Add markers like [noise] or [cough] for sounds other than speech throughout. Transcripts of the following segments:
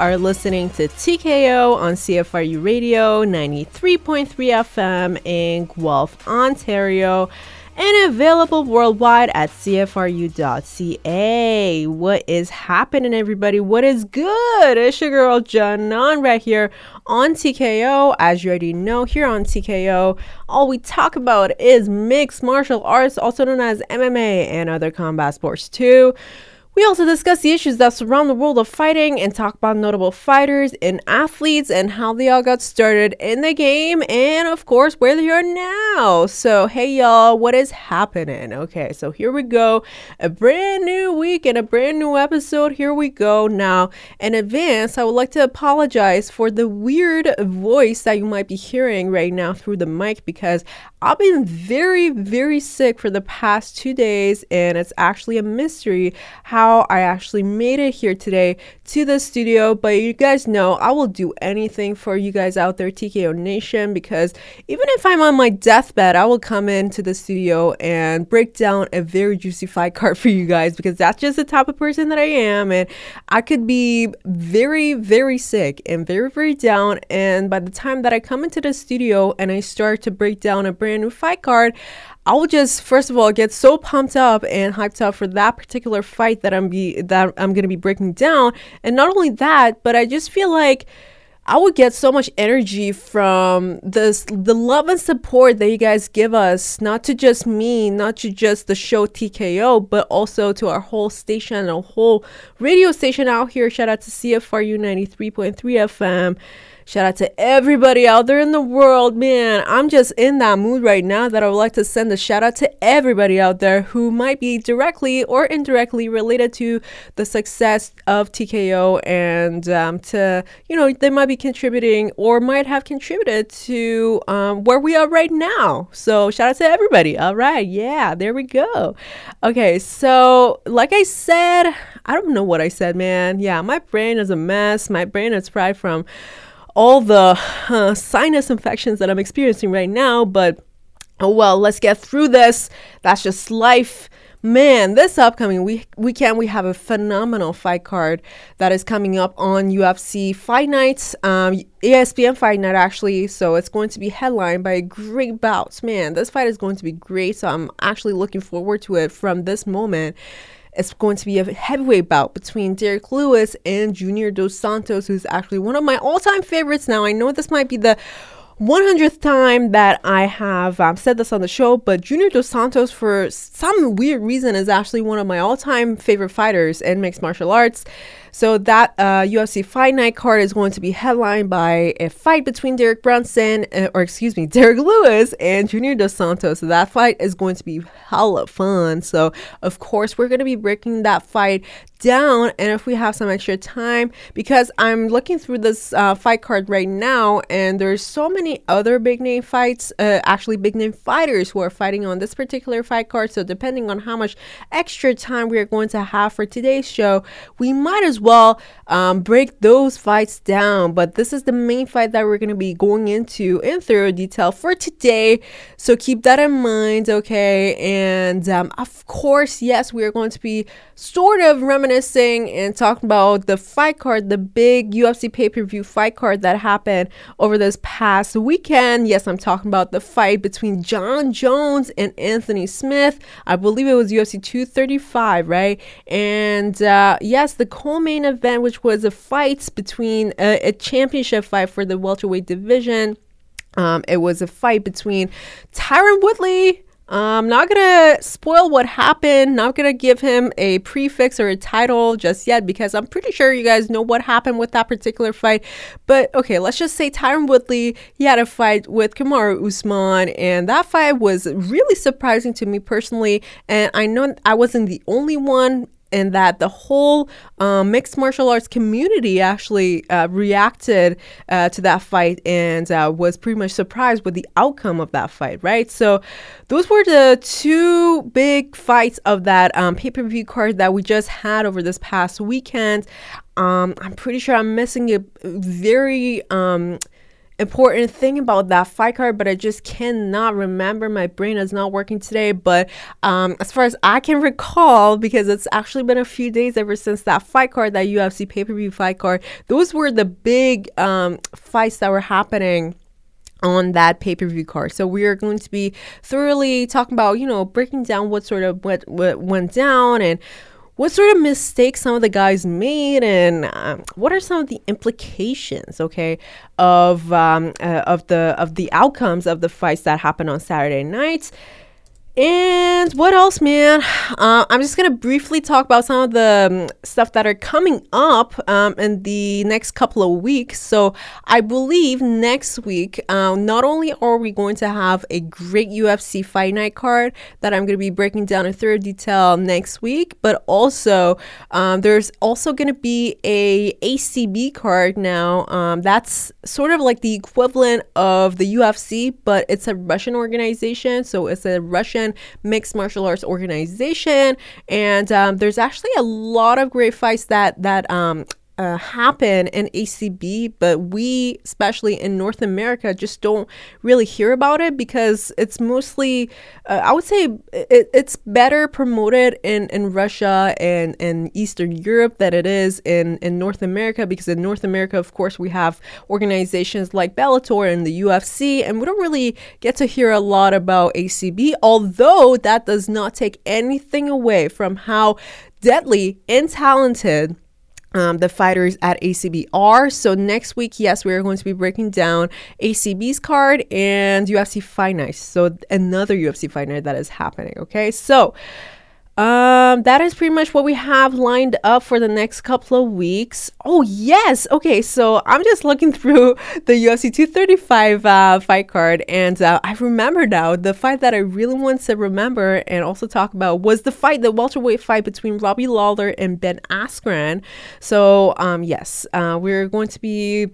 are listening to TKO on CFRU Radio 93.3 FM in Guelph, Ontario, and available worldwide at CFRU.ca. What is happening, everybody? What is good? It's your girl Janan right here on TKO. As you already know, here on TKO, all we talk about is mixed martial arts, also known as MMA, and other combat sports too. We also discuss the issues that surround the world of fighting and talk about notable fighters and athletes and how they all got started in the game and, of course, where they are now. So, hey, y'all, what is happening? Okay, so here we go. A brand new week and a brand new episode. Here we go. Now, in advance, I would like to apologize for the weird voice that you might be hearing right now through the mic because I've been very, very sick for the past two days, and it's actually a mystery how I actually made it here today to the studio. But you guys know I will do anything for you guys out there, TKO Nation, because even if I'm on my deathbed, I will come into the studio and break down a very juicy fight card for you guys because that's just the type of person that I am. And I could be very, very sick and very, very down. And by the time that I come into the studio and I start to break down a brand brand new fight card, I will just first of all get so pumped up and hyped up for that particular fight that I'm be that I'm gonna be breaking down. And not only that, but I just feel like I would get so much energy from this the love and support that you guys give us, not to just me, not to just the show TKO, but also to our whole station, a whole radio station out here. Shout out to CFRU 93.3 FM. Shout out to everybody out there in the world. Man, I'm just in that mood right now that I would like to send a shout out to everybody out there who might be directly or indirectly related to the success of TKO and um, to, you know, they might be contributing or might have contributed to um, where we are right now. So shout out to everybody. All right. Yeah, there we go. Okay. So, like I said, I don't know what I said, man. Yeah, my brain is a mess. My brain is fried from all the uh, sinus infections that I'm experiencing right now, but oh well, let's get through this. That's just life. Man, this upcoming week weekend we have a phenomenal fight card that is coming up on UFC Fight Night, um, ESPN Fight Night actually. So it's going to be headlined by a great bout. Man, this fight is going to be great. So I'm actually looking forward to it from this moment. It's going to be a heavyweight bout between Derrick Lewis and Junior Dos Santos, who's actually one of my all time favorites. Now, I know this might be the 100th time that I have um, said this on the show, but Junior Dos Santos, for some weird reason, is actually one of my all time favorite fighters in mixed martial arts. So that uh, UFC Fight Night card is going to be headlined by a fight between Derek Brunson, uh, or excuse me, [laughs] Derrick Lewis and Junior Dos Santos. So that fight is going to be hella fun. So of course we're going to be breaking that fight down and if we have some extra time because i'm looking through this uh, fight card right now and there's so many other big name fights uh, actually big name fighters who are fighting on this particular fight card so depending on how much extra time we are going to have for today's show we might as well um, break those fights down. But this is the main fight that we're going to be going into in thorough detail for today. So keep that in mind, okay? And um, of course, yes, we are going to be sort of reminiscing and talking about the fight card, the big UFC pay per view fight card that happened over this past weekend. Yes, I'm talking about the fight between Jon Jones and Anthony Smith. I believe it was UFC 235, right? And uh, yes, the co main event, which was a fight between a, a championship fight for the welterweight division. Um, it was a fight between Tyron Woodley. I'm not gonna spoil what happened, not gonna give him a prefix or a title just yet because I'm pretty sure you guys know what happened with that particular fight. But okay, let's just say Tyron Woodley, he had a fight with Kamaru Usman, and that fight was really surprising to me personally. And I know I wasn't the only one and that the whole um, mixed martial arts community actually uh, reacted uh, to that fight and uh, was pretty much surprised with the outcome of that fight, right? So, those were the two big fights of that um, pay per view card that we just had over this past weekend. Um, I'm pretty sure I'm missing a very um, important thing about that fight card, but I just cannot remember. My brain is not working today. But um, as far as I can recall, because it's actually been a few days ever since that fight card, that UFC pay per view fight card, those were the big um, fights that were happening on that pay-per-view card. So we are going to be thoroughly talking about, you know, breaking down what sort of what, what went down and what sort of mistakes some of the guys made and um, what are some of the implications okay of um, uh, of the of the outcomes of the fights that happened on Saturday night and what else, man? Uh, I'm just gonna briefly talk about some of the um, stuff that are coming up um, in the next couple of weeks. So I believe next week, uh, not only are we going to have a great UFC Fight Night card that I'm gonna be breaking down in thorough detail next week, but also um, there's also gonna be a ACB card now. Um, that's sort of like the equivalent of the UFC, but it's a Russian organization, so it's a Russian mixed martial arts organization, and um, there's actually a lot of great fights that that um, uh, happen in ACB, but we, especially in North America, just don't really hear about it because it's mostly, uh, I would say, it, it's better promoted in, in Russia and, and Eastern Europe than it is in, in North America because in North America, of course, we have organizations like Bellator and the UFC, and we don't really get to hear a lot about ACB, although that does not take anything away from how deadly and talented um, the fighters at ACB are. So next week, yes, we're going to be breaking down ACB's card and UFC Fight Night. So another UFC Fight Night that is happening. Okay, so um, that is pretty much what we have lined up for the next couple of weeks. Oh, yes. Okay, so I'm just looking [laughs] through the UFC 235 uh, fight card, and uh, I remember now the fight that I really want to remember and also talk about was the fight, the welterweight fight between Robbie Lawler and Ben Askren. So, um, yes, uh, we're going to be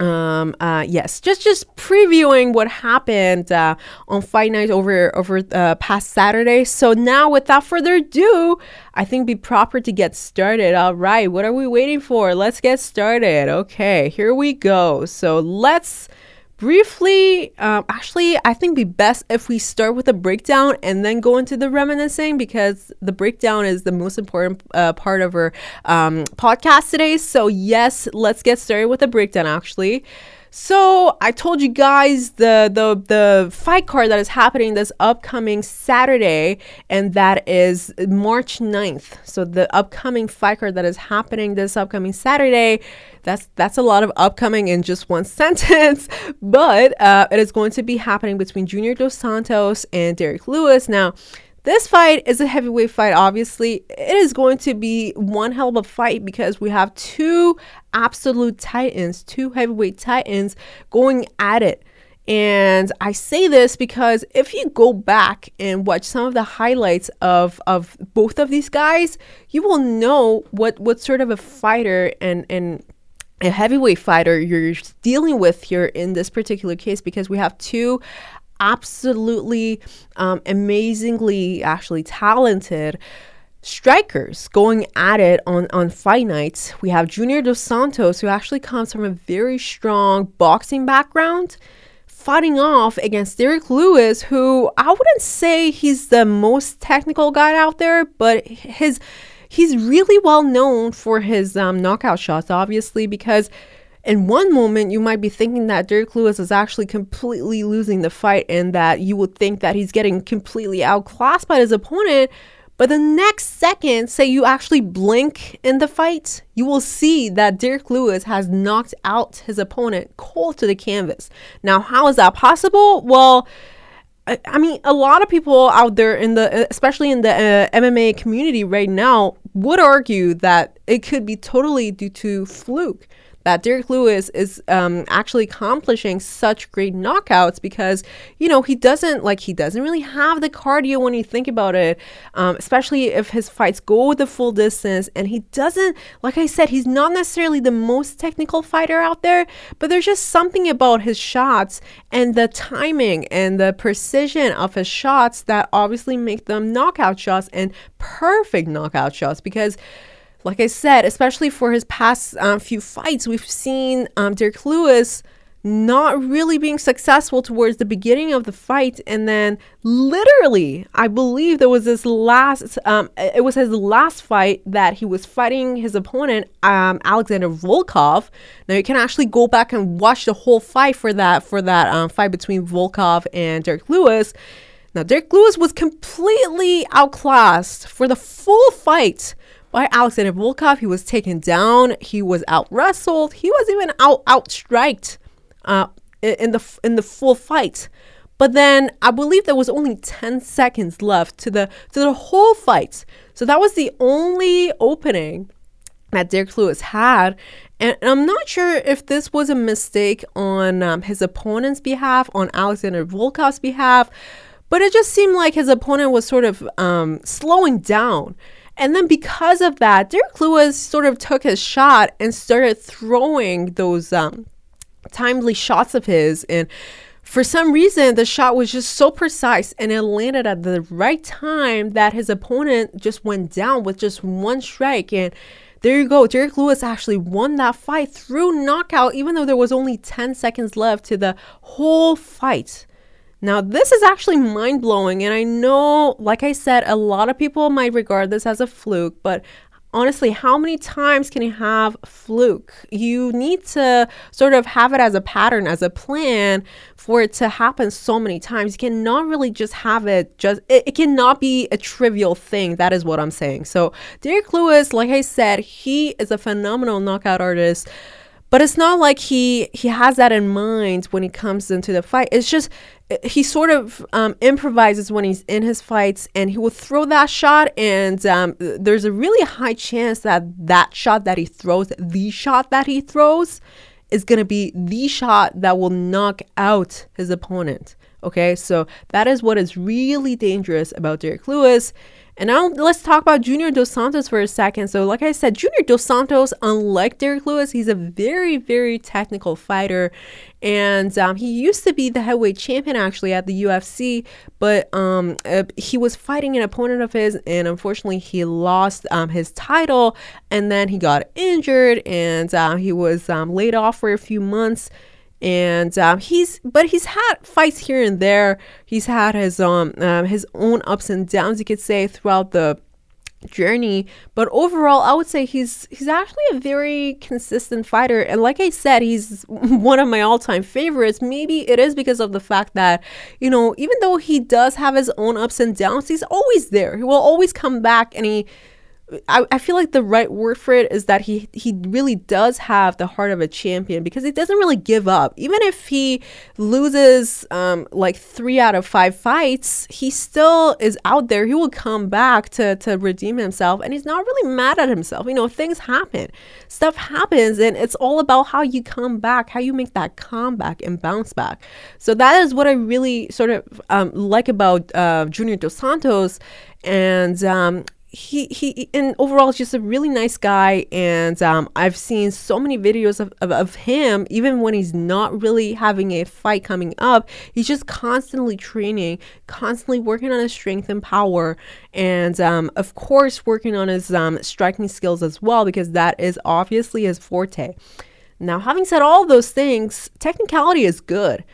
um uh yes just just previewing what happened uh on fight night over over uh past saturday. So now without further ado i think be proper to get started. All right what are we waiting for? Let's get started. Okay here we go. So let's briefly um, actually i think be best if we start with a breakdown and then go into the reminiscing because the breakdown is the most important uh, part of our um, podcast today. So yes let's get started with a breakdown actually so I told you guys the the the fight card that is happening this upcoming Saturday, and that is March 9th. So the upcoming fight card that is happening this upcoming Saturday, that's that's a lot of upcoming in just one [laughs] sentence, but uh, it is going to be happening between Junior Dos Santos and Derrick Lewis. Now, this fight is a heavyweight fight, obviously. It is going to be one hell of a fight because we have two absolute titans, two heavyweight titans going at it. And I say this because if you go back and watch some of the highlights of, of both of these guys, you will know what, what sort of a fighter and, and a heavyweight fighter you're dealing with here in this particular case because we have two absolutely um, amazingly actually talented strikers going at it on, on fight nights. We have Junior Dos Santos, who actually comes from a very strong boxing background, fighting off against Derrick Lewis, who I wouldn't say he's the most technical guy out there, but his he's really well known for his um, knockout shots, obviously, because in one moment you might be thinking that Derrick Lewis is actually completely losing the fight and that you would think that he's getting completely outclassed by his opponent. But the next second, say you actually blink in the fight, you will see that Derrick Lewis has knocked out his opponent cold to the canvas. Now, how is that possible? Well, I mean, a lot of people out there in the, especially in the uh, MMA community right now, would argue that it could be totally due to fluke that Derrick Lewis is um, actually accomplishing such great knockouts because you know he doesn't like he doesn't really have the cardio when you think about it, um, especially if his fights go the full distance, and he doesn't like I said he's not necessarily the most technical fighter out there, but there's just something about his shots and the timing and the precision of his shots that obviously make them knockout shots and perfect knockout shots because like I said, especially for his past um, few fights, we've seen um, Derrick Lewis not really being successful towards the beginning of the fight. And then, literally, I believe there was this last, um, it was his last fight that he was fighting his opponent, um, Alexander Volkov. Now, you can actually go back and watch the whole fight for that, for that um, fight between Volkov and Derrick Lewis. Now, Derrick Lewis was completely outclassed for the full fight by Alexander Volkov. He was taken down. He was out wrestled. He was even out outstriked uh, in the in the full fight. But then I believe there was only 10 seconds left to the to the whole fight. So that was the only opening that Derrick Lewis had. And I'm not sure if this was a mistake on um, his opponent's behalf, on Alexander Volkov's behalf, but it just seemed like his opponent was sort of um, slowing down. And then because of that, Derrick Lewis sort of took his shot and started throwing those um, timely shots of his. And for some reason, the shot was just so precise and it landed at the right time that his opponent just went down with just one strike. And there you go. Derrick Lewis actually won that fight through knockout, even though there was only 10 seconds left to the whole fight. Now, this is actually mind blowing, and I know, like I said, a lot of people might regard this as a fluke, but honestly, how many times can you have fluke? You need to sort of have it as a pattern, as a plan for it to happen so many times. You cannot really just have it just it, it cannot be a trivial thing. That is what I'm saying. So Derrick Lewis, like I said, he is a phenomenal knockout artist but it's not like he he has that in mind when he comes into the fight. It's just he sort of um, improvises when he's in his fights and he will throw that shot and um, there's a really high chance that that shot that he throws the shot that he throws is going to be the shot that will knock out his opponent okay? So that is what is really dangerous about Derrick lewis and now let's talk about Junior Dos Santos for a second. So, like I said, Junior Dos Santos, unlike Derek Lewis, he's a very, very technical fighter. And um, he used to be the heavyweight champion actually at the UFC, but um, uh, he was fighting an opponent of his, and unfortunately, he lost um, his title. And then he got injured, and uh, he was um, laid off for a few months and um, he's but he's had fights here and there. He's had his um, um his own ups and downs, you could say, throughout the journey. But overall i would say he's he's actually a very consistent fighter. And like i said he's [laughs] one of my all-time favorites. Maybe it is because of the fact that you know even though he does have his own ups and downs he's always there. He will always come back and he I, I feel like the right word for it is that he he really does have the heart of a champion because he doesn't really give up. Even if he loses um, like three out of five fights, he still is out there. He will come back to to redeem himself, and he's not really mad at himself. You know, things happen, stuff happens, and it's all about how you come back, how you make that comeback and bounce back. So that is what I really sort of um, like about uh, Junior Dos Santos and um, he he and overall he's just a really nice guy and um, i've seen so many videos of, of, of, him even when he's not really having a fight coming up he's just constantly training constantly working on his strength and power and um, of course working on his um, striking skills as well because that is obviously his forte. Now having said all those things technicality is good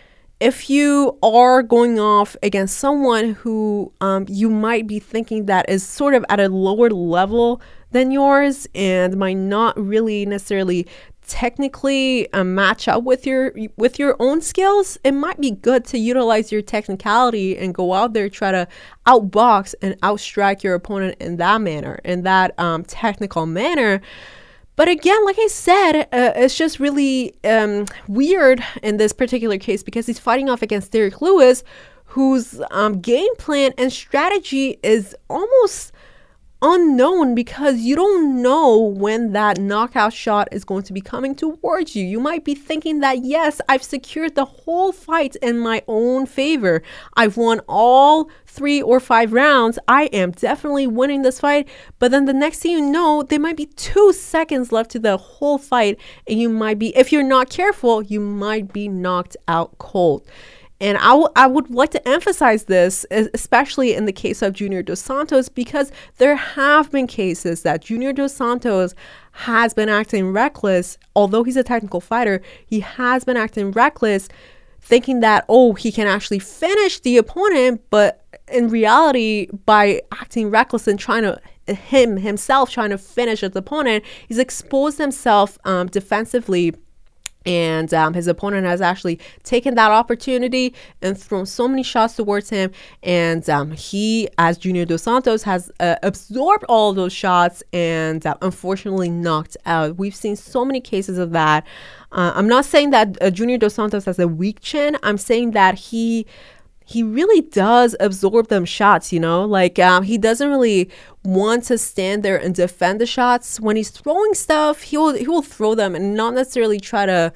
if you are going off against someone who um, you might be thinking that is sort of at a lower level than yours and might not really necessarily technically uh, match up with your with your own skills it might be good to utilize your technicality and go out there try to outbox and outstrike your opponent in that manner in that um, technical manner but again, like I said, uh, it's just really um, weird in this particular case because he's fighting off against Derrick Lewis, whose um, game plan and strategy is almost unknown because you don't know when that knockout shot is going to be coming towards you. You might be thinking that, yes, I've secured the whole fight in my own favor. I've won all three or five rounds. I am definitely winning this fight. But then the next thing you know, there might be two seconds left to the whole fight. And you might be, if you're not careful, you might be knocked out cold. And I, w- I would like to emphasize this, especially in the case of Junior Dos Santos, because there have been cases that Junior Dos Santos has been acting reckless. Although he's a technical fighter, he has been acting reckless, thinking that, oh, he can actually finish the opponent. But in reality, by acting reckless and trying to him himself trying to finish his opponent, he's exposed himself um, defensively and um, his opponent has actually taken that opportunity and thrown so many shots towards him. And um, he, as Junior Dos Santos, has uh, absorbed all those shots and uh, unfortunately knocked out. We've seen so many cases of that. Uh, I'm not saying that uh, Junior Dos Santos has a weak chin. I'm saying that he he really does absorb them shots, you know? Like um, he doesn't really want to stand there and defend the shots. When he's throwing stuff, he will he will throw them and not necessarily try to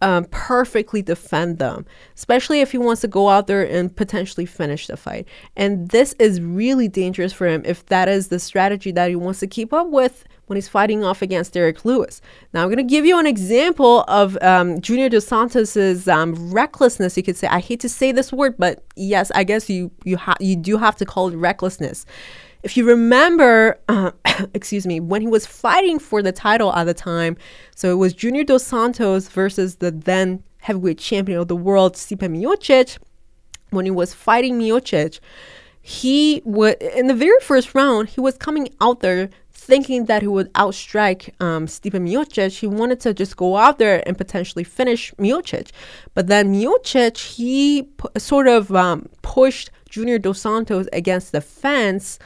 um, perfectly defend them, especially if he wants to go out there and potentially finish the fight. And this is really dangerous for him if that is the strategy that he wants to keep up with when he's fighting off against Derrick Lewis. Now, I'm going to give you an example of um, Junior Dos Santos's um, recklessness. You could say, I hate to say this word, but yes, I guess you you ha- you do have to call it recklessness. If you remember, uh, [coughs] excuse me, when he was fighting for the title at the time, so it was Junior Dos Santos versus the then heavyweight champion of the world, Stipe Miocic. When he was fighting Miocic, he would in the very first round he was coming out there thinking that he would outstrike um, Stipe Miocic, he wanted to just go out there and potentially finish Miocic. But then Miocic, he p- sort of um, pushed Junior Dos Santos against the fence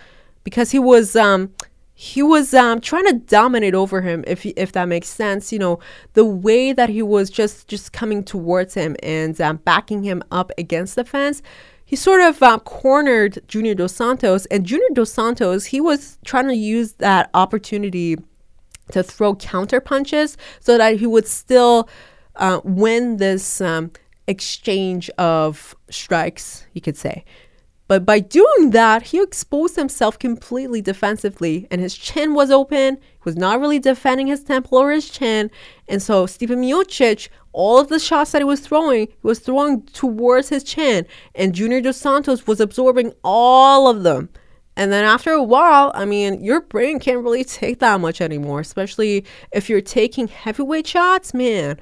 because he was um, he was um, trying to dominate over him if if that makes sense you know the way that he was just just coming towards him and um, backing him up against the fence he sort of uh, cornered Junior Dos Santos, and Junior Dos Santos, he was trying to use that opportunity to throw counter punches so that he would still uh, win this um, exchange of strikes, you could say. But by doing that, he exposed himself completely defensively, and his chin was open. He was not really defending his temple or his chin. And so Stephen Miocic, all of the shots that he was throwing, he was throwing towards his chin, and Junior Dos Santos was absorbing all of them. And then after a while, I mean, your brain can't really take that much anymore, especially if you're taking heavyweight shots, man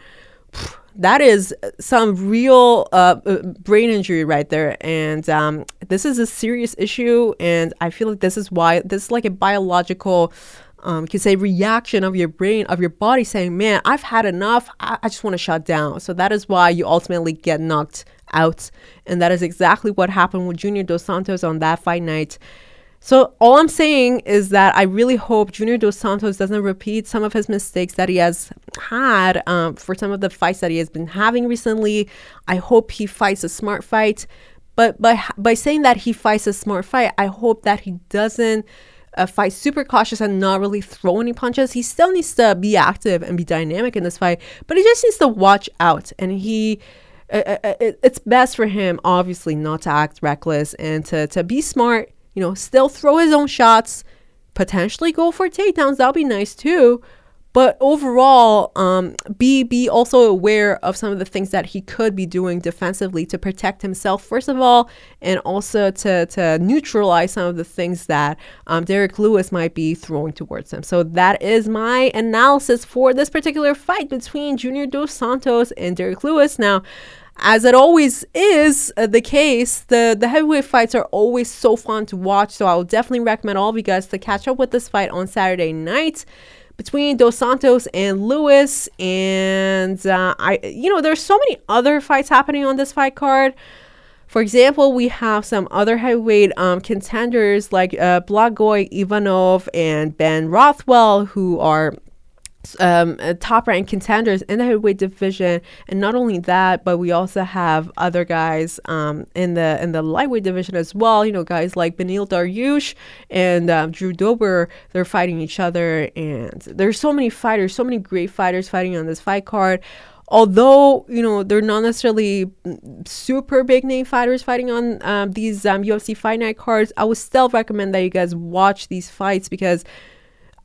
that is some real uh, uh, brain injury right there. And um, this is a serious issue. And I feel like this is why this is like a biological, um, you could say, reaction of your brain, of your body saying, man, I've had enough. I, I just want to shut down. So that is why you ultimately get knocked out. And that is exactly what happened with Junior Dos Santos on that fight night. So all I'm saying is that I really hope Junior Dos Santos doesn't repeat some of his mistakes that he has had um, for some of the fights that he has been having recently. I hope he fights a smart fight. But by by saying that he fights a smart fight, I hope that he doesn't uh, fight super cautious and not really throw any punches. He still needs to be active and be dynamic in this fight, but he just needs to watch out. And he uh, uh, uh it's best for him obviously not to act reckless and to, to be smart you know, still throw his own shots, potentially go for takedowns. That'll be nice too. But overall, um, be be also aware of some of the things that he could be doing defensively to protect himself, first of all, and also to to neutralize some of the things that um, Derrick Lewis might be throwing towards him. So that is my analysis for this particular fight between Junior Dos Santos and Derrick Lewis. Now, as it always is uh, the case, the, the heavyweight fights are always so fun to watch. So I will definitely recommend all of you guys to catch up with this fight on Saturday night between Dos Santos and Lewis. And uh, I, you know, there's so many other fights happening on this fight card. For example, we have some other heavyweight um, contenders like uh, Blagoy Ivanov and Ben Rothwell, who are um, uh, top ranked contenders in the heavyweight division, and not only that, but we also have other guys um, in the in the lightweight division as well. You know, guys like Beneil Dariush and um, Drew Dober. They're fighting each other, and there's so many fighters, so many great fighters fighting on this fight card. Although you know they're not necessarily super big name fighters fighting on um, these UFC um, fight night cards, I would still recommend that you guys watch these fights because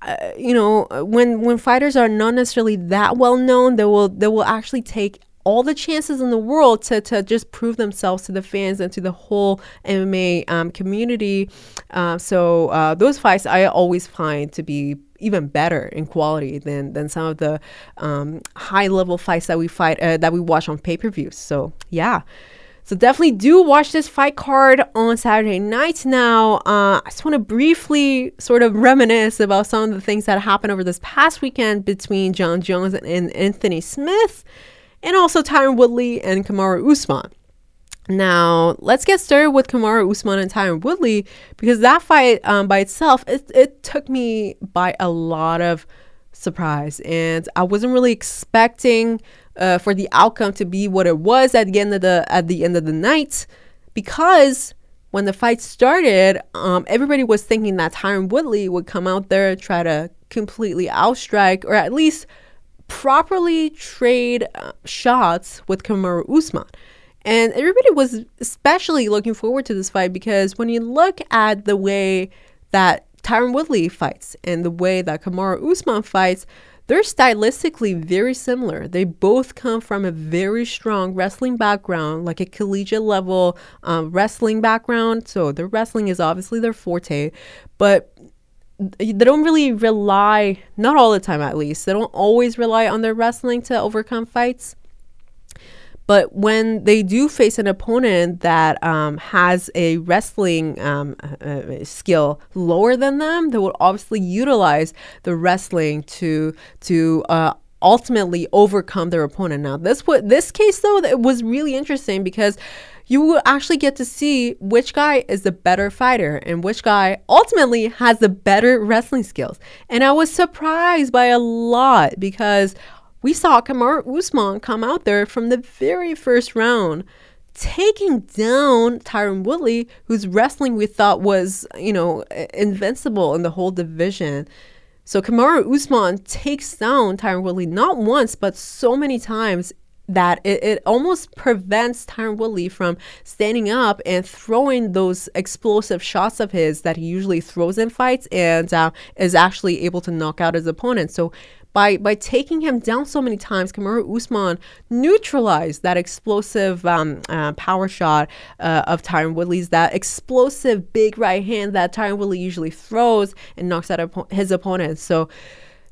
uh, you know, when when fighters are not necessarily that well known, they will they will actually take all the chances in the world to, to just prove themselves to the fans and to the whole MMA um, community. Uh, so uh, those fights I always find to be even better in quality than than some of the um, high level fights that we fight uh, that we watch on pay per views. So yeah. So definitely do watch this fight card on Saturday night. Now, uh, I just want to briefly sort of [laughs] reminisce about some of the things that happened over this past weekend between Jon Jones and Anthony Smith, and also Tyron Woodley and Kamaru Usman. Now, let's get started with Kamaru Usman and Tyron Woodley because that fight um, by itself, it, it took me by a lot of surprise. And I wasn't really expecting uh, for the outcome to be what it was at the end of the at the end of the night because when the fight started, um, everybody was thinking that Tyron Woodley would come out there try to completely outstrike or at least properly trade uh, shots with Kamaru Usman. And everybody was especially looking forward to this fight because when you look at the way that Tyron Woodley fights and the way that Kamaru Usman fights, they're stylistically very similar. They both come from a very strong wrestling background, like a collegiate level um, wrestling background. So their wrestling is obviously their forte, but they don't really rely, not all the time at least, they don't always rely on their wrestling to overcome fights. But when they do face an opponent that um, has a wrestling um, uh, skill lower than them, they will obviously utilize the wrestling to to uh, ultimately overcome their opponent. Now, this what this case though it was really interesting because you will actually get to see which guy is the better fighter and which guy ultimately has the better wrestling skills. And I was surprised by a lot because we saw Kamaru Usman come out there from the very first round, taking down Tyron Woodley, whose wrestling we thought was, you know, invincible in the whole division. So Kamaru Usman takes down Tyron Woodley not once, but so many times that it, it almost prevents Tyron Woodley from standing up and throwing those explosive shots of his that he usually throws in fights and uh, is actually able to knock out his opponent. So by by taking him down so many times, Kamaru Usman neutralized that explosive um, uh, power shot uh, of Tyron Woodley's, that explosive big right hand that Tyron Woodley usually throws and knocks out his opponent. So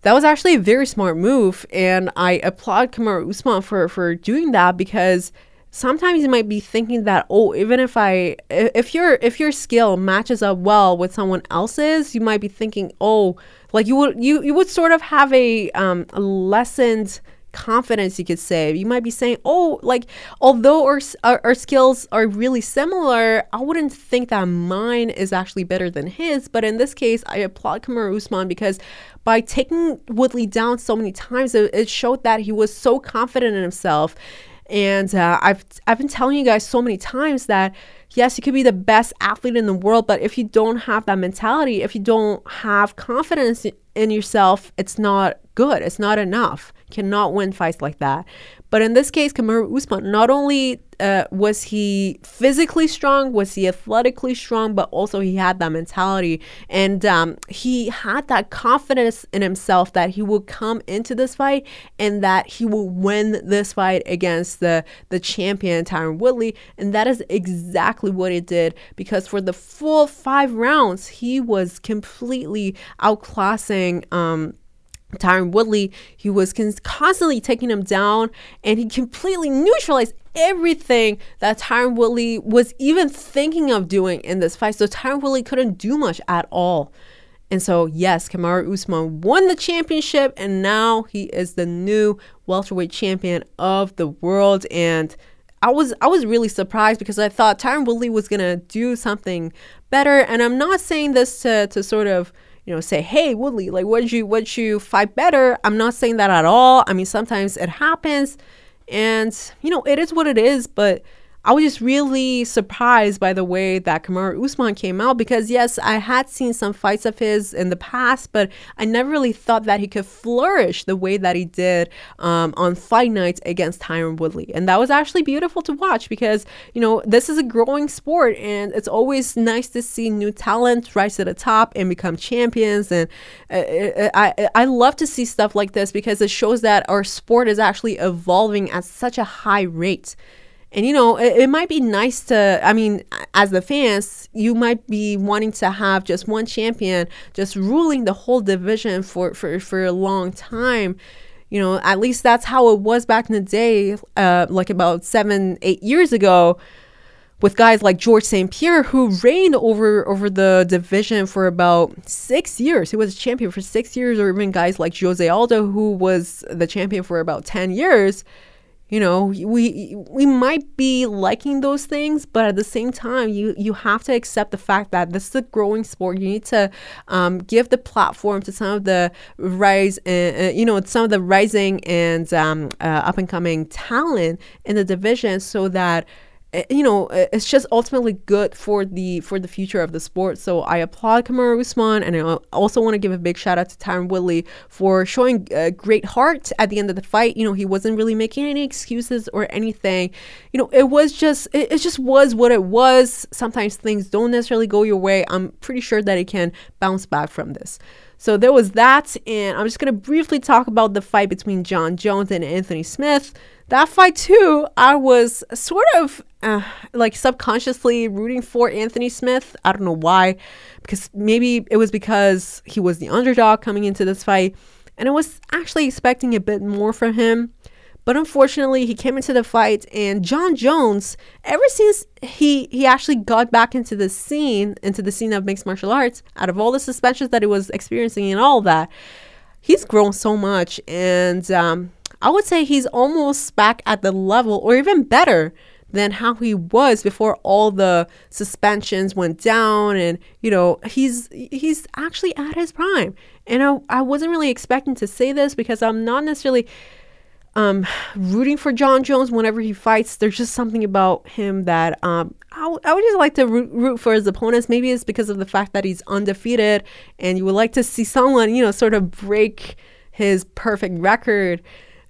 that was actually a very smart move, and I applaud Kamaru Usman for for doing that because sometimes you might be thinking that oh even if i if your if your skill matches up well with someone else's you might be thinking oh like you would you you would sort of have a um a lessened confidence you could say. You might be saying oh like although our, our, our skills are really similar i wouldn't think that mine is actually better than his. But in this case i applaud Kamaru Usman because by taking Woodley down so many times it, it showed that he was so confident in himself and uh, I've I've been telling you guys so many times that yes, you could be the best athlete in the world, but if you don't have that mentality, if you don't have confidence in yourself, it's not good. It's not enough. You cannot win fights like that. But in this case, Kamaru Usman, not only uh, was he physically strong, was he athletically strong, but also he had that mentality. And um, he had that confidence in himself that he would come into this fight and that he will win this fight against the, the champion, Tyron Woodley. And that is exactly what he did because for the full five rounds, he was completely outclassing. Um, Tyron Woodley, he was constantly taking him down and he completely neutralized everything that Tyron Woodley was even thinking of doing in this fight. So Tyron Woodley couldn't do much at all. And so, yes, Kamaru Usman won the championship, and now he is the new welterweight champion of the world. And I was I was really surprised because I thought Tyron Woodley was gonna do something better. And I'm not saying this to to sort of you know, say, hey, Woodley, like, would you, would you fight better? I'm not saying that at all. I mean, sometimes it happens and, you know, it is what it is, but I was just really surprised by the way that Kamaru Usman came out because yes, I had seen some fights of his in the past, but I never really thought that he could flourish the way that he did um, on fight nights against Tyron Woodley, and that was actually beautiful to watch because you know this is a growing sport, and it's always nice to see new talent rise to the top and become champions, and uh, uh I I love to see stuff like this because it shows that our sport is actually evolving at such a high rate. And you know, it, it, might be nice to, I mean, as the fans, you might be wanting to have just one champion just ruling the whole division for, for, for a long time. You know, at least that's how it was back in the day, uh, like about seven, eight years ago with guys like George St. Pierre, who reigned over over the division for about six years. He was a champion for six years, or even guys like Jose Aldo, who was the champion for about ten years. You know, we we might be liking those things, but at the same time, you you have to accept the fact that this is a growing sport. You need to um, give the platform to some of the rise, uh, you know, some of the rising and um, uh, up and coming talent in the division, so that you know, eh, it's just ultimately good for the for the future of the sport. So I applaud kamaru Usman, and I also want to give a big shout out to Tyron Woodley for showing a great heart at the end of the fight. You know, he wasn't really making any excuses or anything. You know, it was just it, it just was what it was. Sometimes things don't necessarily go your way. I'm pretty sure that he can bounce back from this. So there was that, and I'm just gonna briefly talk about the fight between Jon Jones and Anthony Smith that fight too, I was sort of uh, like subconsciously rooting for Anthony Smith. I don't know why, because maybe it was because he was the underdog coming into this fight, and I was actually expecting a bit more from him. But unfortunately, he came into the fight, and Jon Jones, ever since he he actually got back into the scene, into the scene of mixed martial arts, out of all the suspensions that he was experiencing and all that, he's grown so much, and um, I would say he's almost back at the level or even better than how he was before all the suspensions went down and you know he's he's actually at his prime. And I, I wasn't really expecting to say this because i'm not necessarily um, rooting for Jon jones whenever he fights. There's just something about him that um, I, w- I would just like to root, root for his opponents. Maybe it's because of the fact that he's undefeated and you would like to see someone you know sort of break his perfect record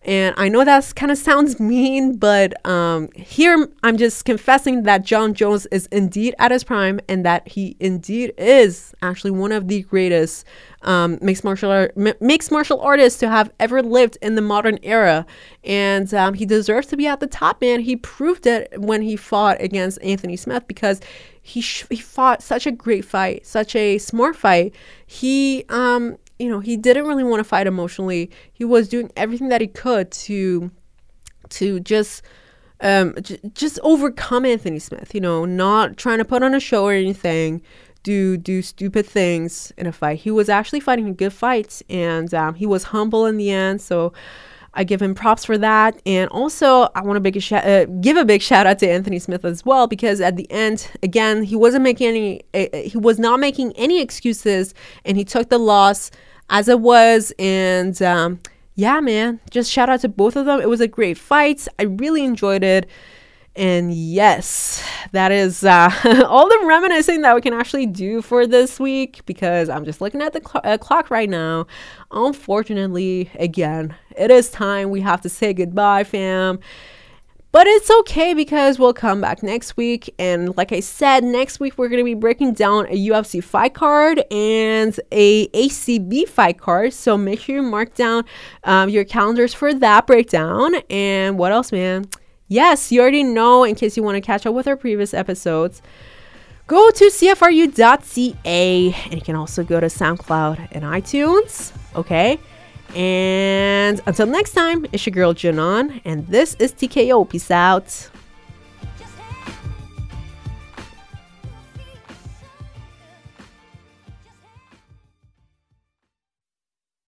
and I know that kind of sounds mean, but um, here I'm just confessing that Jon Jones is indeed at his prime and that he indeed is actually one of the greatest um, mixed martial art, mixed martial artists to have ever lived in the modern era. And um, he deserves to be at the top, man. He proved it when he fought against Anthony Smith because he sh- he fought such a great fight, such a smart fight. He um you know, he didn't really want to fight emotionally. He was doing everything that he could to to just um j- just overcome Anthony Smith, you know, not trying to put on a show or anything, do do stupid things in a fight. He was actually fighting a good fight and um, he was humble in the end, so I give him props for that. And also, I want to sh- uh, give a big shout out to Anthony Smith as well because at the end, again, he wasn't making any, uh, he was not making any excuses, and he took the loss as it was. And um, yeah, man, just shout out to both of them. It was a great fight. I really enjoyed it. And yes, that is uh, [laughs] all the reminiscing that we can actually do for this week because I'm just looking at the cl- uh, clock right now. Unfortunately, again, it is time. We have to say goodbye, fam. But it's okay because we'll come back next week. And like I said, next week we're going to be breaking down a UFC fight card and a ACB fight card. So make sure you mark down um, your calendars for that breakdown. And what else, man? Yes, you already know in case you want to catch up with our previous episodes. Go to CFRU.ca and you can also go to SoundCloud and iTunes. Okay. And until next time, it's your girl Janon, and this is TKO. Peace out.